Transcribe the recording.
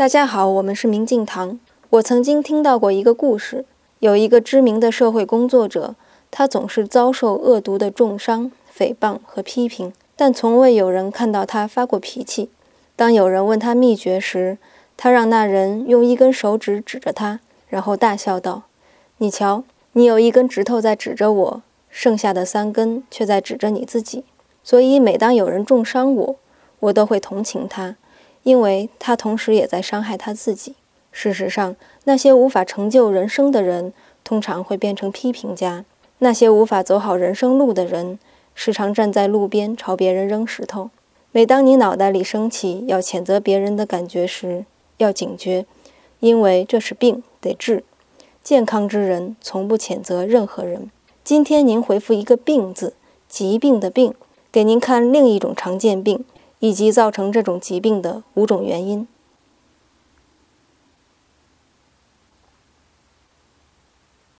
大家好，我们是明镜堂。我曾经听到过一个故事，有一个知名的社会工作者，他总是遭受恶毒的重伤、诽谤和批评，但从未有人看到他发过脾气。当有人问他秘诀时，他让那人用一根手指指着他，然后大笑道：“你瞧，你有一根指头在指着我，剩下的三根却在指着你自己。所以每当有人重伤我，我都会同情他。”因为他同时也在伤害他自己。事实上，那些无法成就人生的人，通常会变成批评家；那些无法走好人生路的人，时常站在路边朝别人扔石头。每当你脑袋里升起要谴责别人的感觉时，要警觉，因为这是病，得治。健康之人从不谴责任何人。今天您回复一个“病”字，疾病的“病”，给您看另一种常见病。以及造成这种疾病的五种原因。